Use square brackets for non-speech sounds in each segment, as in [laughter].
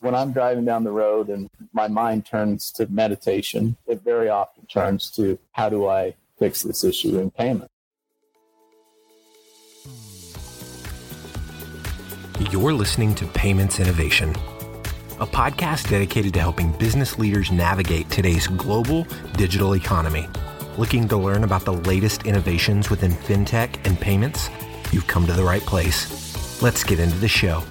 when I'm driving down the road and my mind turns to meditation, it very often turns to how do I fix this issue in payment. You're listening to Payments Innovation, a podcast dedicated to helping business leaders navigate today's global digital economy. Looking to learn about the latest innovations within fintech and payments? You've come to the right place. Let's get into the show.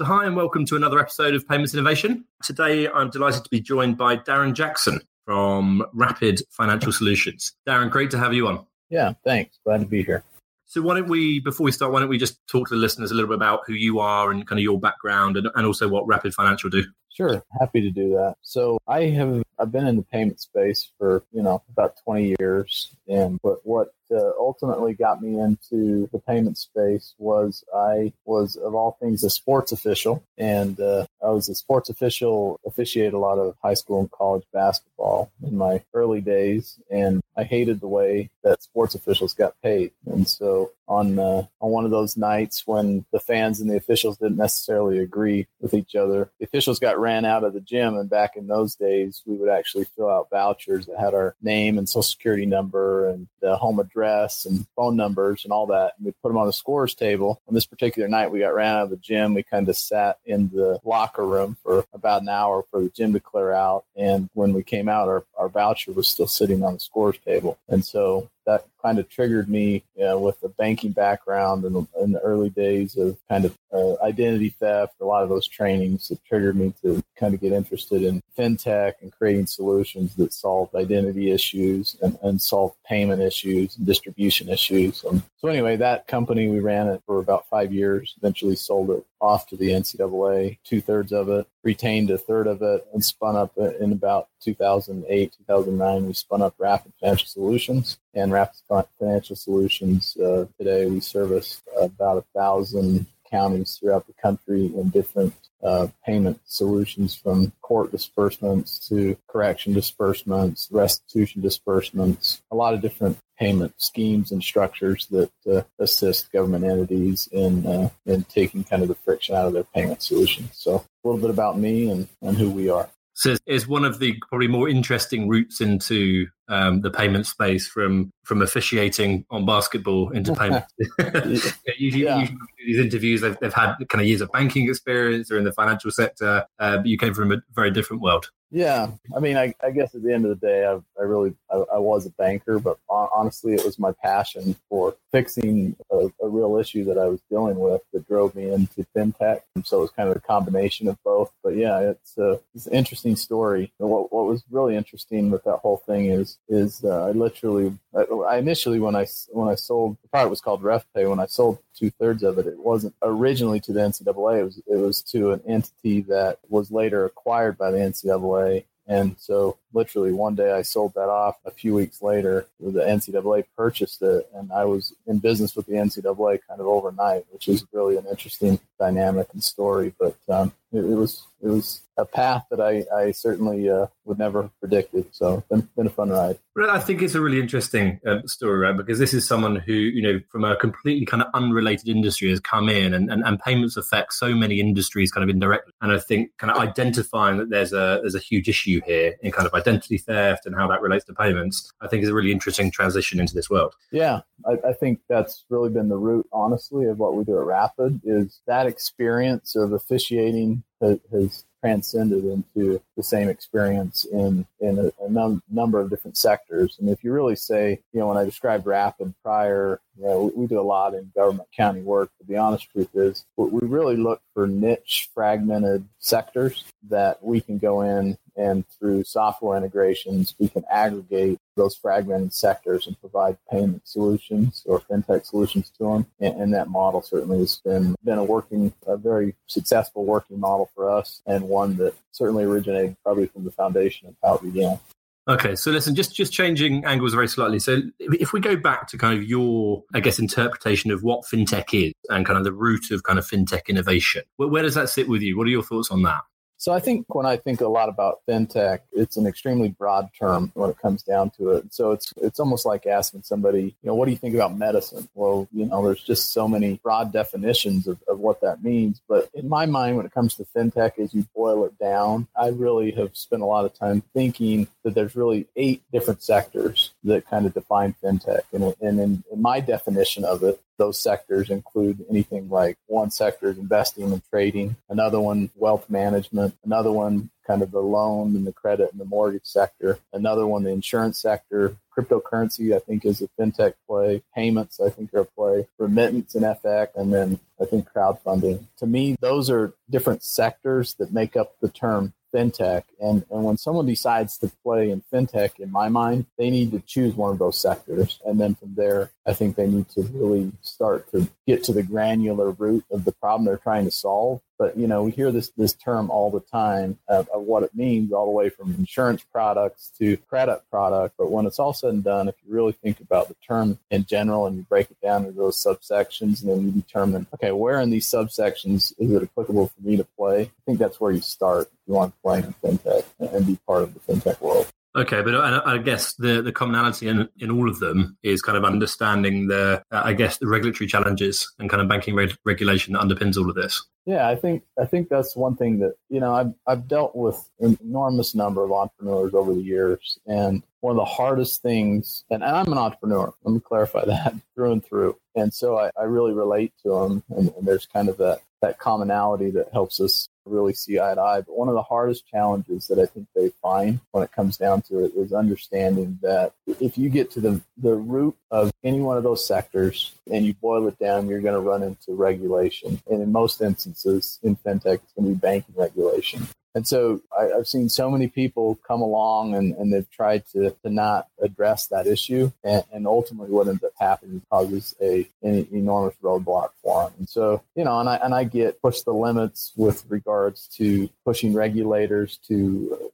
Hi, and welcome to another episode of Payments Innovation. Today, I'm delighted to be joined by Darren Jackson from Rapid Financial Solutions. Darren, great to have you on. Yeah, thanks. Glad to be here. So, why don't we, before we start, why don't we just talk to the listeners a little bit about who you are and kind of your background and, and also what Rapid Financial do? Sure, happy to do that. So I have I've been in the payment space for you know about 20 years, and but what uh, ultimately got me into the payment space was I was of all things a sports official, and uh, I was a sports official, officiated a lot of high school and college basketball in my early days, and I hated the way that sports officials got paid, and so on uh, on one of those nights when the fans and the officials didn't necessarily agree with each other. The officials got ran out of the gym, and back in those days, we would actually fill out vouchers that had our name and social security number and the home address and phone numbers and all that. And we put them on the scores table. On this particular night, we got ran out of the gym. We kind of sat in the locker room for about an hour for the gym to clear out. And when we came out, our, our voucher was still sitting on the scores table. And so that kind of triggered me you know, with the banking background in, in the early days of kind of uh, identity theft, a lot of those trainings that triggered me to kind of get interested in fintech and creating solutions that solve identity issues and, and solve payment issues and distribution issues. Um, so anyway, that company, we ran it for about five years, eventually sold it off to the NCAA, two thirds of it, retained a third of it, and spun up in about 2008, 2009. We spun up Rapid Financial Solutions. And Rapid Financial Solutions, uh, today we service about a thousand counties throughout the country in different uh, payment solutions from court disbursements to correction disbursements, restitution disbursements, a lot of different payment schemes and structures that uh, assist government entities in uh, in taking kind of the friction out of their payment solutions. So a little bit about me and, and who we are. So it's one of the probably more interesting routes into um, the payment space from from officiating on basketball into [laughs] payment. [laughs] usually, yeah. usually, these interviews, they've, they've, had kind of years of banking experience or in the financial sector, uh, but you came from a very different world. Yeah, I mean, I, I, guess at the end of the day, I, I really I, I, was a banker, but honestly, it was my passion for fixing a, a, real issue that I was dealing with that drove me into fintech. And so it was kind of a combination of both. But yeah, it's, a, it's an interesting story. What, what was really interesting with that whole thing is is uh, I literally I initially when I when I sold the product was called RefPay. When I sold two thirds of it, it wasn't originally to the NCAA. It was it was to an entity that was later acquired by the NCAA. And so, literally, one day I sold that off. A few weeks later, the NCAA purchased it, and I was in business with the NCAA kind of overnight, which is really an interesting dynamic and story. But um, it, it was it was a path that I, I certainly uh, would never have predicted. So it's been, been a fun ride. I think it's a really interesting uh, story, right? Because this is someone who, you know, from a completely kind of unrelated industry has come in and, and, and payments affect so many industries kind of indirectly. And I think kind of identifying that there's a there's a huge issue here in kind of identity theft and how that relates to payments, I think is a really interesting transition into this world. Yeah, I, I think that's really been the root, honestly, of what we do at Rapid is that experience of officiating has, transcended into the same experience in in a, a num- number of different sectors. And if you really say, you know, when I described Rapid prior, you know, we, we do a lot in government county work. But the honest truth is, we really look for niche, fragmented sectors that we can go in and through software integrations, we can aggregate those fragmented sectors and provide payment solutions or fintech solutions to them. And, and, that model certainly has been been a working, a very successful working model for us, and one that certainly originated probably from the foundation of how it began. Okay, so listen, just just changing angles very slightly. So if we go back to kind of your, I guess, interpretation of what fintech is and kind of the root of kind of fintech innovation, where, where does that sit with you? What are your thoughts on that? So I think when I think a lot about fintech, it's an extremely broad term when it comes down to it. So it's it's almost like asking somebody, you know, what do you think about medicine? Well, you know, there's just so many broad definitions of, of what that means. But in my mind, when it comes to fintech, as you boil it down, I really have spent a lot of time thinking that there's really eight different sectors that kind of define fintech. And, and in, in my definition of it, those sectors include anything like one sector is investing and trading, another one wealth management, another one kind of the loan and the credit and the mortgage sector, another one the insurance sector, cryptocurrency I think is a fintech play, payments I think are a play, remittance and FX, and then I think crowdfunding. To me, those are different sectors that make up the term fintech. And, and when someone decides to play in fintech, in my mind, they need to choose one of those sectors. And then from there, I think they need to really start to get to the granular root of the problem they're trying to solve. But you know, we hear this this term all the time of, of, what it means, all the way from insurance products to credit product. But when it's all said and done, if you really think about the term in general and you break it down into those subsections, and then you determine, okay, where in these subsections is it applicable for me to play? I think that's where you start if you want to play in fintech and be part of the fintech world. Okay, but I, I, guess the, the commonality in, in all of them is kind of understanding the, uh, I guess, the regulatory challenges and kind of banking reg- regulation that underpins all of this. Yeah, I think I think that's one thing that you know I've I've dealt with an enormous number of entrepreneurs over the years, and one of the hardest things, and, I'm an entrepreneur. Let me clarify [laughs] that through and through, and so I, I really relate to them, and, and there's kind of that that commonality that helps us really see eye to eye. But one of the hardest challenges that I think they find when it comes down to it is understanding that if you get to the, the root of any one of those sectors and you boil it down, you're going to run into regulation. And in most instances in fintech, it's going to be banking regulation. And so I, have seen so many people come along and, and they've tried to, to not address that issue. And, and ultimately what ends up happening causes a, an enormous roadblock for them. And so, you know, and I, and I get push the limits with regards to pushing regulators to,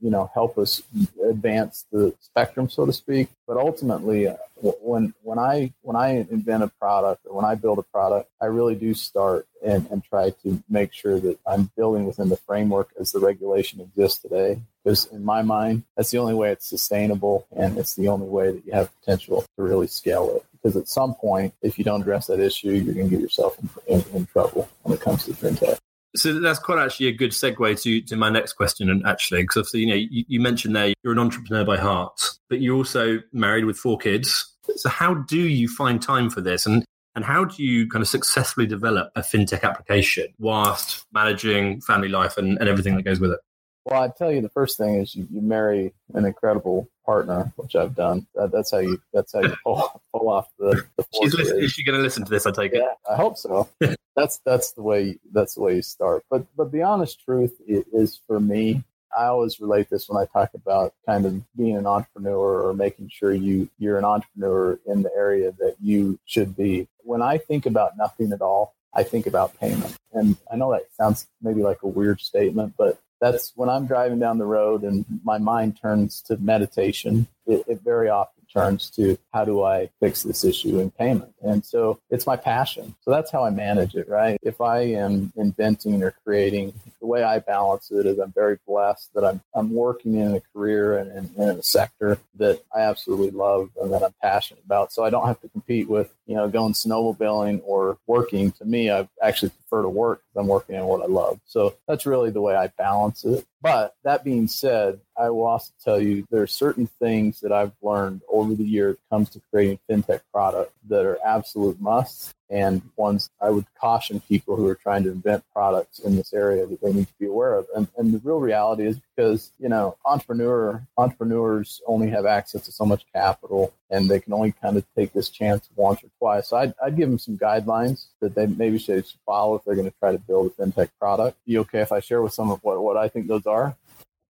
you know, help us advance the spectrum, so to speak. But ultimately, uh, when when I when I invent a product or when I build a product, I really do start and, and try to make sure that I'm building within the framework as the regulation exists today. Because in my mind, that's the only way it's sustainable and it's the only way that you have potential to really scale it. Because at some point, if you don't address that issue, you're going to get yourself in, in, in trouble when it comes to fintech. So that's quite actually a good segue to, to my next question, and actually, because you know you, you mentioned there you're an entrepreneur by heart, but you're also married with four kids. So how do you find time for this, and and how do you kind of successfully develop a fintech application whilst managing family life and, and everything that goes with it? Well, I tell you, the first thing is you, you marry an incredible partner, which I've done. That, that's how you that's how you pull, [laughs] pull off the. the She's listening, is she going to listen to this? I take it. I hope so. [laughs] that's that's the way that's the way you start. But but the honest truth is, for me, I always relate this when I talk about kind of being an entrepreneur or making sure you you're an entrepreneur in the area that you should be. When I think about nothing at all, I think about payment. And I know that sounds maybe like a weird statement, but that's when I'm driving down the road and my mind turns to meditation. It, it, very often turns to how do I fix this issue in payment? And so it's my passion. So that's how I manage it, right? If I am inventing or creating, the way I balance it is I'm very blessed that I'm, I'm working in a career and, and, in a sector that I absolutely love and that I'm passionate about. So I don't have to compete with, you know, going snowmobiling or working. To me, I've actually prefer to work I'm working in what I love. So that's really the way I balance it. But that being said, I will also tell you there are certain things that I've learned over the years comes to creating fintech products that are absolute musts and ones I would caution people who are trying to invent products in this area that they need to be aware of. And, and the real reality is because, you know, entrepreneur entrepreneurs only have access to so much capital and they can only kind of take this chance once or twice. So I'd, I'd give them some guidelines that they maybe should follow if they're going to try to build a fintech product. Be okay if I share with some of what, what I think those are?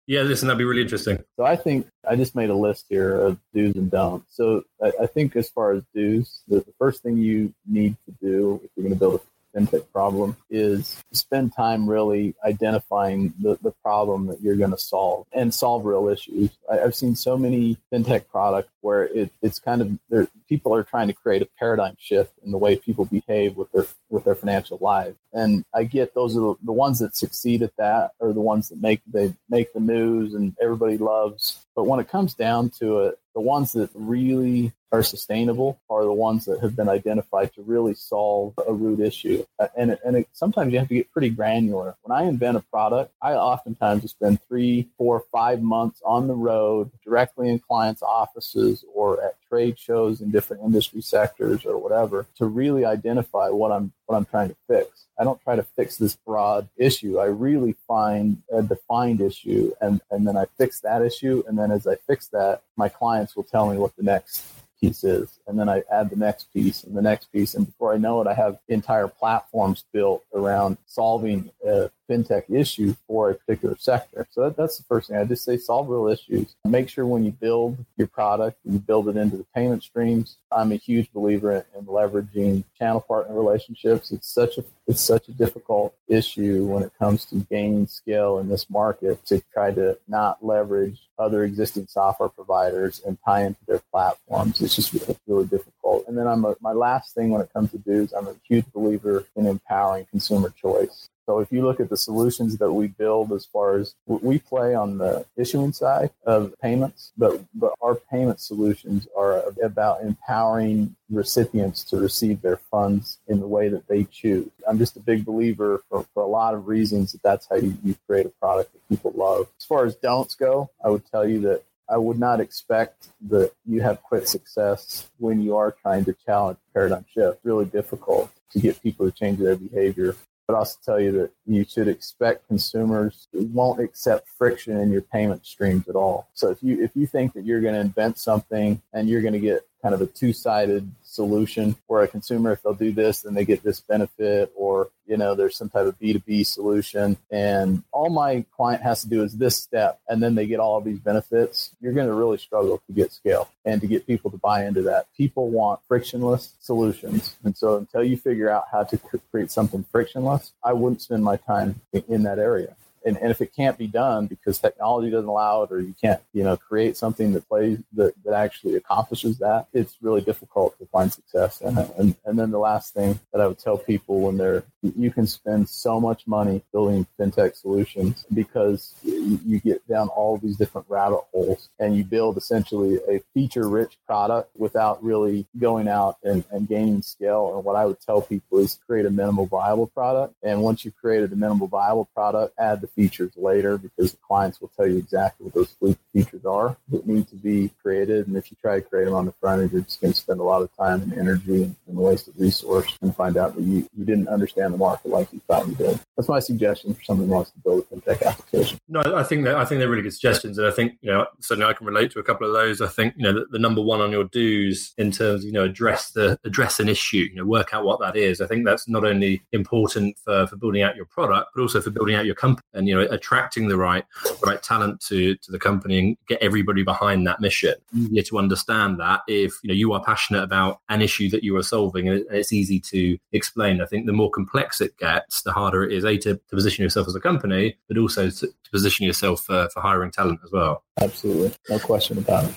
Yeah, listen, that'd be really interesting. So I think I just made a list here of do's and don'ts. So I, I think as far as do's, the, the, first thing you need to do if you're going to build fintech problem is spend time really identifying the, the problem that you're going to solve and solve real issues. I, have seen so many fintech products where it, it's kind of people are trying to create a paradigm shift in the way people behave with their with their financial lives. And I get those are the, the ones that succeed at that are the ones that make they make the news and everybody loves. But when it comes down to it, the ones that really are sustainable are the ones that have been identified to really solve a root issue. Uh, and, and it, sometimes you have to get pretty granular. When I invent a product, I oftentimes spend three, four, five months on the road, directly in clients' offices or at trade shows in different industry sectors or whatever to really identify what I'm what I'm trying to fix. I don't try to fix this broad issue. I really find a defined issue and, and then I fix that issue. And then as I fix that, my clients will tell me what the next piece is. And then I add the next piece and the next piece. And before I know it, I have entire platforms built around solving a fintech issue for a particular sector. So that, that's the first thing. I just say solve real issues. Make sure when you build your product, you build it into the payment streams. I'm a huge believer in, in leveraging channel partner relationships. It's such a it's such a difficult issue when it comes to gaining scale in this market to try to not leverage other existing software providers and tie into their platforms. It's just really difficult. And then I'm a, my last thing when it comes to do's, I'm a huge believer in empowering consumer choice. So if you look at the solutions that we build as far as we play on the issuing side of payments, but, but our payment solutions are about empowering recipients to receive their funds in the way that they choose. I'm just a big believer for, for a lot of reasons that that's how you, you create a product that people love. As far as don'ts go, I would tell you that I would not expect that you have quick success when you are trying to challenge paradigm shift. Really difficult to get people to change their behavior but also tell you that you should expect consumers won't accept friction in your payment streams at all. So if you if you think that you're going to invent something and you're going to get kind of a two-sided solution where a consumer. If they'll do this then they get this benefit or you know there's some type of b2b solution. And all my client has to do is this step and then they get all of these benefits. You're going to really struggle to get scale and to get people to buy into that. People want frictionless solutions. And so until you figure out how to create something frictionless i wouldn't spend my time in that area and, and if it can't be done because technology doesn't allow it or you can't you know create something that plays that, that actually accomplishes that it's really difficult to find success in it. And, and then the last thing that i would tell people when they're you can spend so much money building fintech solutions because you get down all these different rabbit holes and you build essentially a feature rich product without really going out and, and gaining scale. And what i would tell people is create a minimal viable product. And once you've created a minimal viable product add the features later because the clients will tell you exactly what those features are that need to be created. And if you try to create them on the front end, you're just going to spend a lot of time and energy and, and wasted resource and find out that you, you didn't understand the market like you thought you did. That's my suggestion for someone who wants to build a fintech application. No, I think that I think they're really good suggestions, and I think you know certainly I can relate to a couple of those. I think you know the, the number one on your do's in terms of, you know address the address an issue, you know work out what that is. I think that's not only important for, for building out your product, but also for building out your company and you know attracting the right right talent to to the company and get everybody behind that mission. Mm-hmm. To understand that if you know you are passionate about an issue that you are solving, and it's easy to explain. I think the more complex it gets, the harder it is a to, to position yourself as a company, but also to, to position yourself for, for hiring talent as well. Absolutely, no question about it.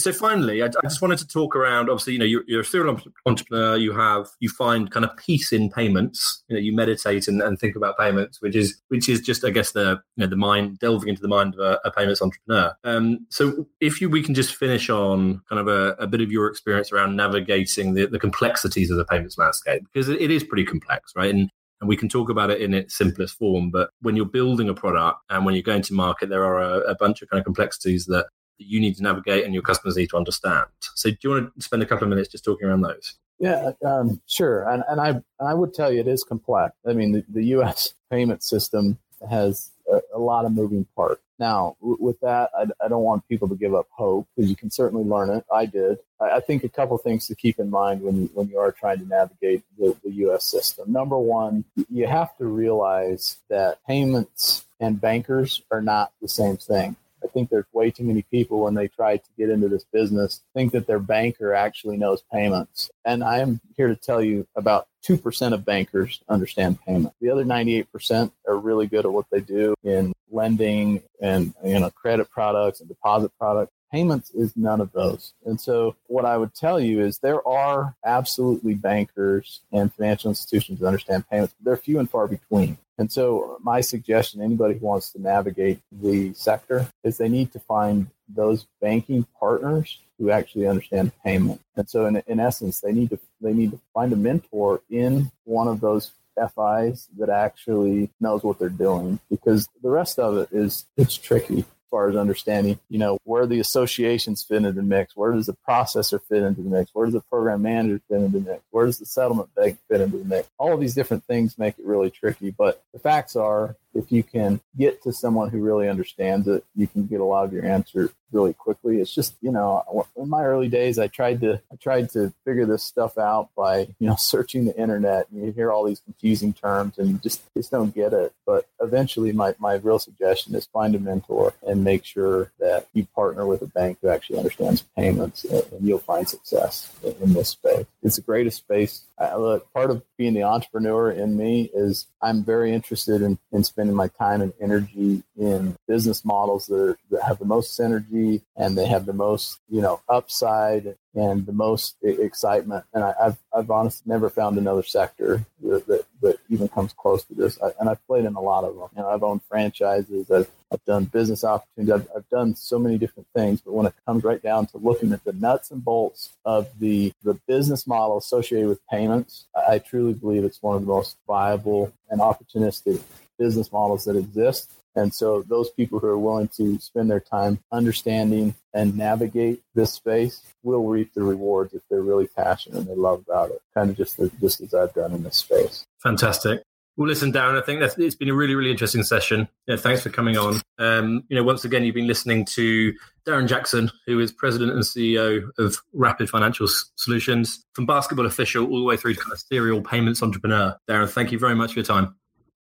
So finally, I, I, just wanted to talk around. Obviously, you know, you're, you're, a serial entrepreneur. You have you find kind of peace in payments. You know, you meditate and, and, think about payments, which is which is just, I guess, the you know the mind delving into the mind of a, a payments entrepreneur. Um, so if you we can just finish on kind of a, a bit of your experience around navigating the, the complexities of the payments landscape because it, it is pretty complex, right? And and we can talk about it in its simplest form. But when you're building a product and when you're going to market, there are a, a bunch of kind of complexities that that you need to navigate and your customers need to understand. So, do you want to spend a couple of minutes just talking around those? Yeah, um, sure. And, and I I would tell you it is complex. I mean, the, the U.S. [laughs] payment system has a, a lot of moving parts. Now, with that, I, I, don't want people to give up hope because you can certainly learn it. I did. I, I think a couple things to keep in mind when you, when you are trying to navigate the, the U.S. system. Number one, you have to realize that payments and bankers are not the same thing I think there's way too many people when they try to get into this business think that their banker actually knows payments. And I am here to tell you about 2% of bankers understand payment. The other 98% are really good at what they do in lending and you know credit products and deposit products. Payments is none of those. And so, what I would tell you is there are absolutely bankers and financial institutions that understand payments, but they're few and far between. And so, my suggestion anybody who wants to navigate the sector is they need to find those banking partners who actually understand payment. And so, in, in essence, they need to they need to find a mentor in one of those FIs that actually knows what they're doing because the rest of it is it's tricky far as understanding, you know, where the associations fit into the mix, where does the processor fit into the mix, where does the program manager fit into the mix, where does the settlement bank fit into the mix. All of these different things make it really tricky. But the facts are if you can get to someone who really understands it, you can get a lot of your answer really quickly. It's just, you know, in my early days, I tried to, I tried to figure this stuff out by, you know, searching the internet and you hear all these confusing terms and you just, just don't get it. But eventually my, my real suggestion is find a mentor and make sure that you partner with a bank who actually understands payments and you'll find success in this space. It's the greatest space. I, look, part of being the entrepreneur in me is I'm very interested in, in spending my time and energy in business models that, are, that have the most synergy and they have the most, you know, upside and the most excitement. And I, have I've honestly never found another sector that, that, that even comes close to this. I, and I've played in a lot of them. You know, I've owned franchises. I've, I've done business opportunities. I've, I've done so many different things. But when it comes right down to looking at the nuts and bolts of the the business model associated with payments, I, I truly believe it's one of the most viable and opportunistic business models that exist. And so those people who are willing to spend their time understanding and navigate this space will reap the rewards if they're really passionate and they love about it, kind of just, just as I've done in this space. Fantastic. Well, listen, Darren, I think that's, it's been a really, really interesting session. Yeah, thanks for coming on. Um, you know, once again, you've been listening to Darren Jackson, who is president and CEO of Rapid Financial Solutions, from basketball official all the way through to kind of serial payments entrepreneur. Darren, thank you very much for your time.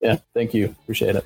Yeah, thank you. Appreciate it.